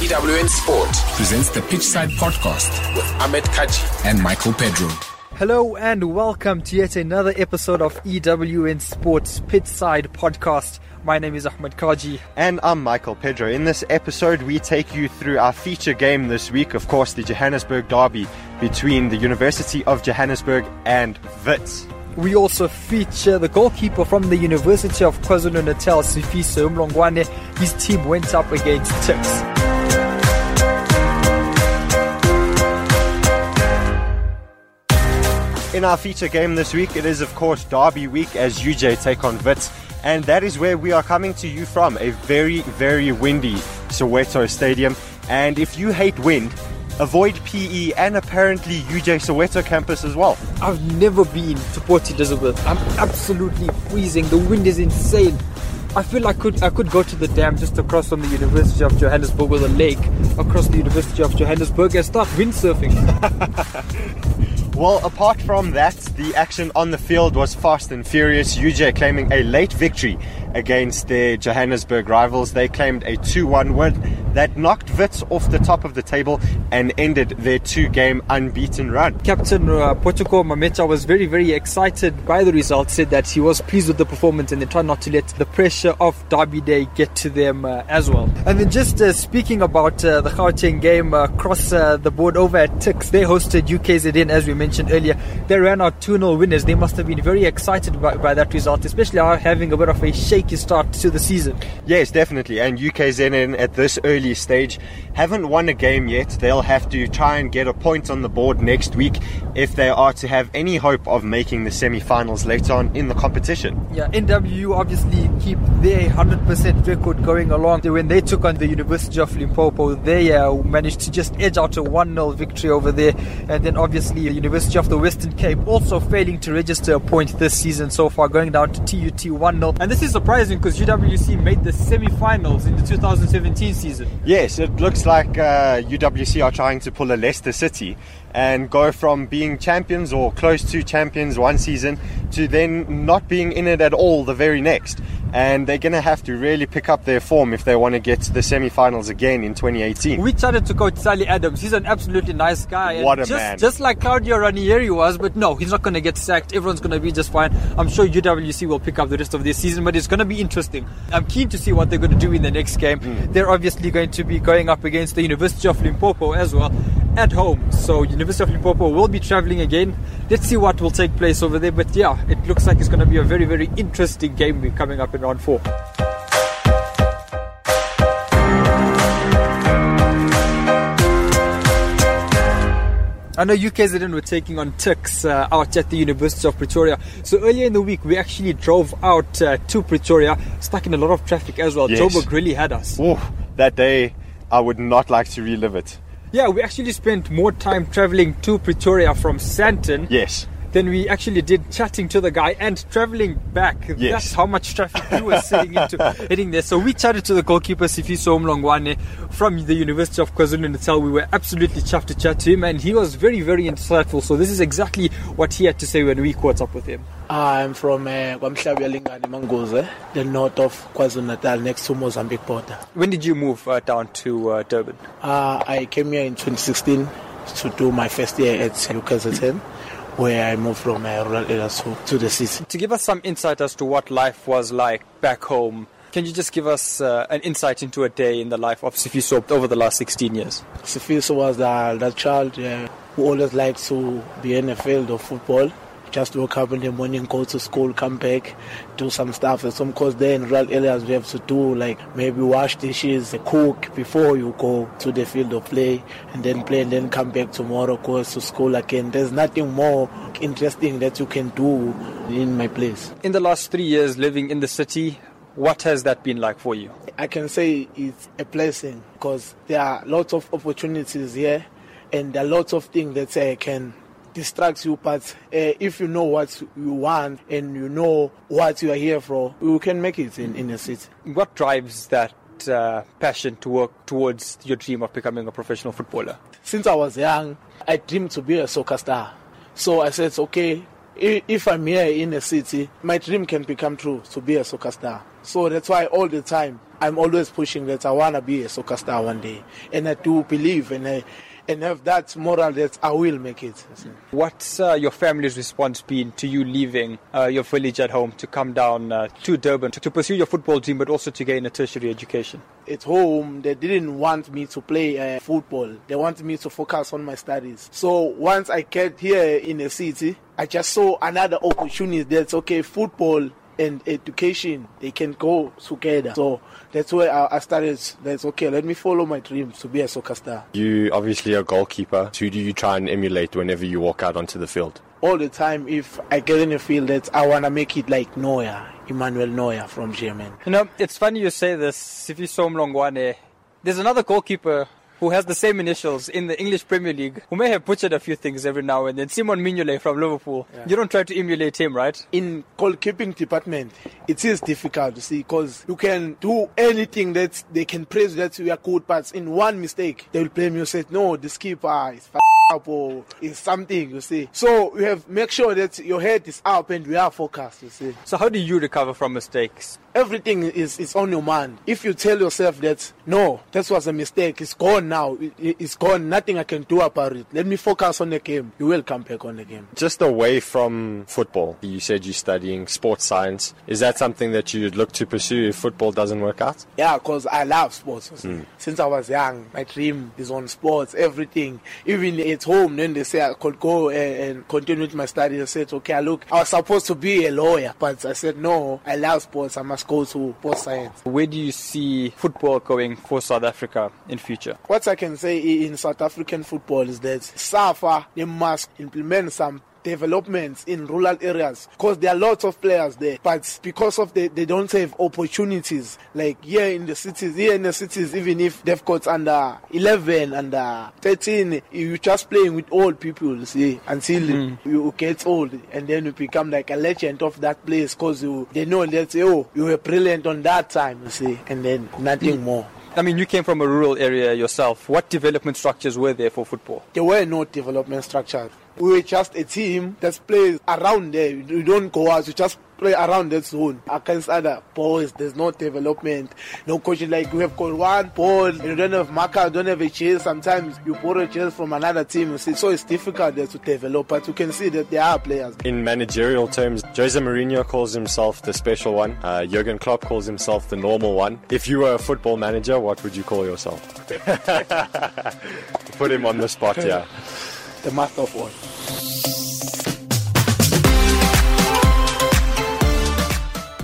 EWN Sport presents the Pitchside Podcast with Ahmed Kaji. and Michael Pedro. Hello and welcome to yet another episode of EWN Sports Pitchside Podcast. My name is Ahmed Kaji. And I'm Michael Pedro. In this episode, we take you through our feature game this week, of course, the Johannesburg Derby between the University of Johannesburg and Wits. We also feature the goalkeeper from the University of KwaZulu Natal, Sifiso Mlongwane. His team went up against Tuks. In our feature game this week, it is, of course, Derby week as UJ take on Wits. And that is where we are coming to you from a very, very windy Soweto stadium. And if you hate wind, avoid PE and apparently UJ Soweto campus as well. I've never been to Port Elizabeth. I'm absolutely freezing. The wind is insane. I feel I could I could go to the dam just across from the University of Johannesburg or the lake across the University of Johannesburg and start windsurfing. Well, apart from that, the action on the field was fast and furious. UJ claiming a late victory against their Johannesburg rivals. They claimed a 2 1 win that knocked Wits off the top of the table and ended their two game unbeaten run. Captain uh, Potoko Mamecha was very, very excited by the result, said that he was pleased with the performance and they tried not to let the pressure of Derby Day get to them uh, as well. And then just uh, speaking about uh, the Gauteng game uh, across uh, the board over at Tuks, they hosted UKZN as we mentioned earlier. They ran out 2 0 winners. They must have been very excited by, by that result, especially having a bit of a shaky start to the season. Yes, definitely. And UKZN at this early stage haven't won a game yet. They'll have to try and get a point on the board next week if they are to have any hope of making the semi finals later on in the competition. Yeah, NWU obviously keep their 100% record going along. When they took on the University of Limpopo, they uh, managed to just edge out a 1 0 victory over there. And then obviously, the University of the Western Cape also failing to register a point this season so far, going down to TUT 1 0. And this is surprising because UWC made the semi finals in the 2017 season. Yes, it looks like uh, UWC are trying to pull a Leicester City and go from being champions or close to champions one season to then not being in it at all the very next. And they're going to have to really pick up their form if they want to get to the semi finals again in 2018. We chatted to Coach Sally Adams. He's an absolutely nice guy. and What a just, man. Just like Claudio Ranieri was, but no, he's not going to get sacked. Everyone's going to be just fine. I'm sure UWC will pick up the rest of this season, but it's going to be interesting. I'm keen to see what they're going to do in the next game. Hmm. They're obviously going to be going up against the University of Limpopo as well at home. So University of Limpopo will be traveling again. Let's see what will take place over there. But yeah, it looks like it's going to be a very, very interesting game coming up in round four. I know UKZN were taking on Tuks uh, out at the University of Pretoria. So earlier in the week, we actually drove out uh, to Pretoria, stuck in a lot of traffic as well. Yes. Joburg really had us. Ooh, that day, I would not like to relive it. Yeah, we actually spent more time traveling to Pretoria from Sandton Yes. Than we actually did chatting to the guy and traveling back. Yes. That's how much traffic we were sitting into heading there. So we chatted to the goalkeeper Sifiso Mlongwane from the University of KwaZulu Natal. We were absolutely chuffed to chat to him and he was very, very insightful. So this is exactly what he had to say when we caught up with him. I'm from uh, Kwamhlabi Lingani Manguzi, the north of KwaZulu Natal, next to Mozambique border. When did you move uh, down to uh, Durban? Uh, I came here in 2016 to do my first year at UKZN, where I moved from uh, rural areas to, to the city. To give us some insight as to what life was like back home, can you just give us uh, an insight into a day in the life of Sifiso over the last 16 years? Sifiso was the, the child uh, who always liked to be in the field of football. Just wake up in the morning, go to school, come back, do some stuff. And some course there in rural areas we have to do like maybe wash dishes, cook before you go to the field of play, and then play, and then come back tomorrow, go to school again. There's nothing more interesting that you can do in my place. In the last three years living in the city, what has that been like for you? I can say it's a blessing because there are lots of opportunities here and there are lots of things that I can distract you but uh, if you know what you want and you know what you are here for you can make it in, in the city. What drives that uh, passion to work towards your dream of becoming a professional footballer? since i was young i dreamed to be a soccer star. So i said okay if i'm here in the city my dream can become true to be a soccer star. So that's why all the time I'm always pushing that I wanna be a soccer star one day, and I do believe and I and have that moral that I will make it. What's uh, your family's response been to you leaving uh, your village at home to come down uh, to Durban to, to, pursue your football dream, but also to gain a tertiary education? At home, they didn't want me to play uh, football. They wanted me to focus on my studies. So once I get here in the city, I just saw another opportunity that's okay, football and education they can go together. So that's where I, started. That's okay let me follow my dreams to be a soccer star. You obviously a goalkeeper. Who do you try and emulate whenever you walk out onto the field? All the time if I get in the field that I want to make it like Neuer Emmanuel Neuer from German you know it's funny you say this. If you saw Mlongwane. There's another goalkeeper who has the same initials in the English Premier League, who may have butchered a few things every now and then. Simon Mignolet from Liverpool. Yeah. You don't try to emulate him, right? In goalkeeping department, it is difficult to see because you can do anything that they can praise that you are good, but in one mistake, they will blame you. And say, no, the keeper is. F- up or is something you see so you have make sure that your head is up and we are focused you see so how do you recover from mistakes everything is, is on your mind. If you tell yourself that, no, that was a mistake, it's gone now, it, it's gone, nothing I can do about it, let me focus on the game, you will come back on the game. Just away from football, you said you're studying sports science. Is that something that you'd look to pursue if football doesn't work out? Yeah, because I love sports. Mm. Since I was young, my dream is on sports, everything. Even at home, then they say I could go and, and continue with my studies. I said, okay, look, I was supposed to be a lawyer, but I said, no, I love sports, I must must go to sports science. Where do you see football going for South Africa in future? What I can say in South African football is that SAFA they must implement some developments in rural areas because there are lots of players there but because of the they don't have opportunities like here in the cities here in the cities even if they've got under 11 under 13 you're just playing with old people see until mm. you get old and then you become like a legend of that place because you they know that oh you were brilliant on that time you see and then nothing mm. more I mean, you came from a rural area yourself. What development structures were there for football? There were no development structures we were just a team that plays around there. We don't go out, we just play around that zone against other boys. There's no development, no coaching. Like we have got one ball, and you don't have marker, don't have a chase. Sometimes you borrow a chase from another team. So it's difficult there to develop, but you can see that there are players. In managerial terms, Jose Mourinho calls himself the special one. Uh, Jurgen Klopp calls himself the normal one. If you were a football manager, what would you call yourself? Put him on the spot, yeah. The master of all.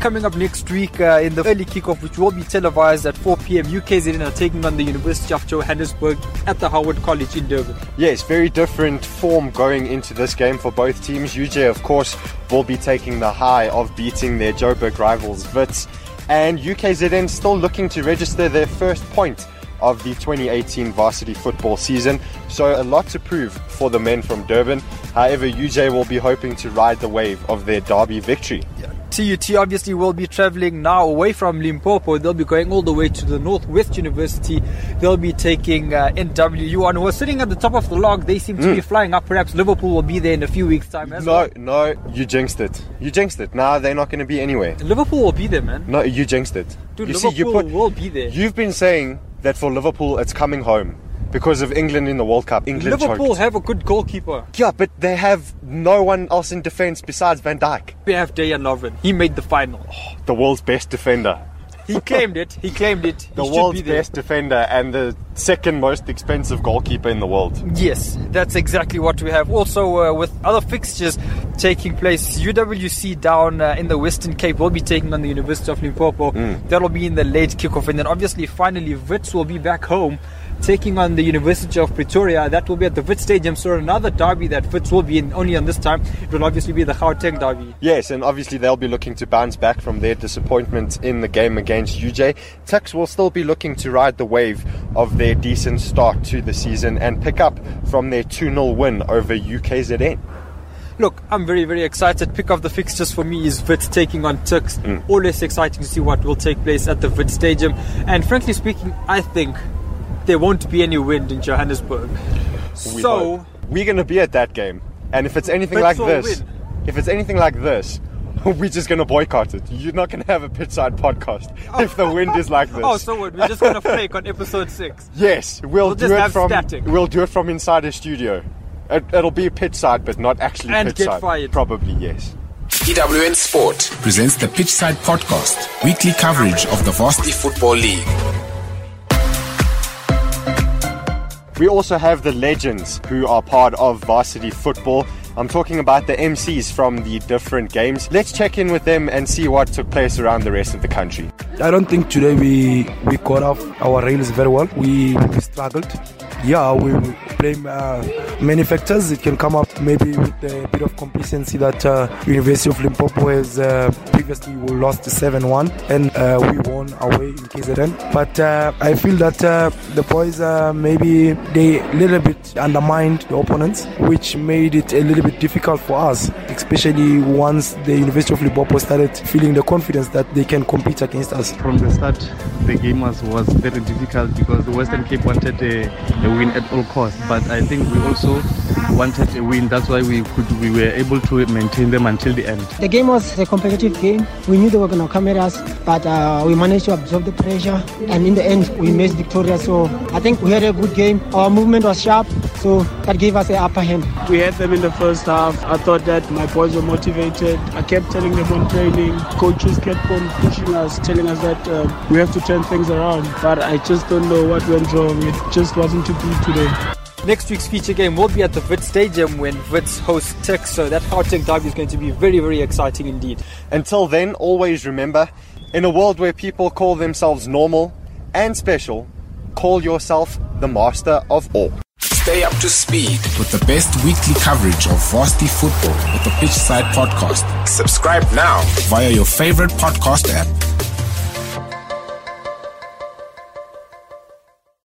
Coming up next week uh, in the early kickoff, which will be televised at 4 p.m., UKZN are taking on the University of Johannesburg at the Howard College in Durban. Yes, very different form going into this game for both teams. UJ, of course, will be taking the high of beating their Joburg rivals, Wits, and UKZN still looking to register their first point of the 2018 varsity football season. So, a lot to prove for the men from Durban. However, UJ will be hoping to ride the wave of their derby victory. TUT obviously will be traveling now away from Limpopo. They'll be going all the way to the Northwest University. They'll be taking uh, NWU on. Who are sitting at the top of the log. They seem to mm. be flying up. Perhaps Liverpool will be there in a few weeks' time as no, well. No, no, you jinxed it. You jinxed it. Nah, they're not going to be anywhere. Liverpool will be there, man. No, you jinxed it. Dude, you Liverpool see, you put, will be there. You've been saying that for Liverpool, it's coming home because of England in the World Cup. England Liverpool choked. have a good goalkeeper. Yeah, but they have no one else in defence besides Van Dijk. We have Dejan Lovren. He made the final. Oh, the world's best defender. He claimed it. He claimed it. the world's be best defender and the second most expensive goalkeeper in the world. Yes, that's exactly what we have. Also, uh, with other fixtures taking place, UWC down uh, in the Western Cape will be taking on the University of Limpopo. Mm. That'll be in the late kickoff, and then obviously, finally, Wits will be back home taking on the University of Pretoria. That will be at the Wits Stadium. So another derby that Wits will be in only on this time. It will obviously be the Gauteng derby. Yes, and obviously they'll be looking to bounce back from their disappointment in the game against UJ. Tuks will still be looking to ride the wave of their decent start to the season and pick up from their 2 0 win over UKZN. Look, I'm very, very excited. Pick of the fixtures for me is Wits taking on Tuks. Mm. Always exciting to see what will take place at the Wits Stadium. And frankly speaking, I think there won't be any wind in Johannesburg. We so hope. we're going to be at that game, and if it's anything like this, win. if it's anything like this, we're just going to boycott it. You're not going to have a pitchside podcast oh. if the wind is like this. Oh, so what? We're just gonna fake on episode six. yes, we'll, We'll do just it have from static. we'll do it from inside a studio. It, it'll be pitchside, but not actually And get fired. Probably yes. EWN Sport. Presents the Pitchside Podcast, weekly coverage of the Varsity Football League. We also have the legends who are part of varsity football. I'm talking about the MCs from the different games. Let's check in with them and see what took place around the rest of the country. I don't think today we we got off our rails very well. We, we struggled. Yeah, we blame uh, many factors. It can come up maybe with a bit of complacency that uh, University of Limpopo has uh, previously we lost 7-1 and uh, we won away in KZN. But uh, I feel that uh, the boys uh, maybe they a little bit undermined the opponents, which made it a little bit difficult for us, especially once the University of Limpopo started feeling the confidence that they can compete against us. From the start, the game was, was very difficult because the Western Cape wanted a, a win at all costs. But I think we also wanted a win. That's why we could we were able to maintain them until the end. The game was a competitive game. We knew they were going to come at us, but uh, we managed to absorb the pressure. And in the end, we made victorious. So I think we had a good game. Our movement was sharp, so that gave us the upper hand. We had them in the first half. I thought that my boys were motivated. I kept telling them on training. Coaches kept on pushing us, telling us that uh, we have to turn things around. But I just don't know what went wrong. It just wasn't to be today. Next week's feature game will be at the Wits Stadium when Wits host Tech, so that Gauteng derby is going to be very, very exciting indeed. Until then, always remember in a world where people call themselves normal and special, call yourself the master of all. Stay up to speed. with the best weekly coverage of varsity football with the Pitchside Podcast Subscribe now. via your favorite podcast app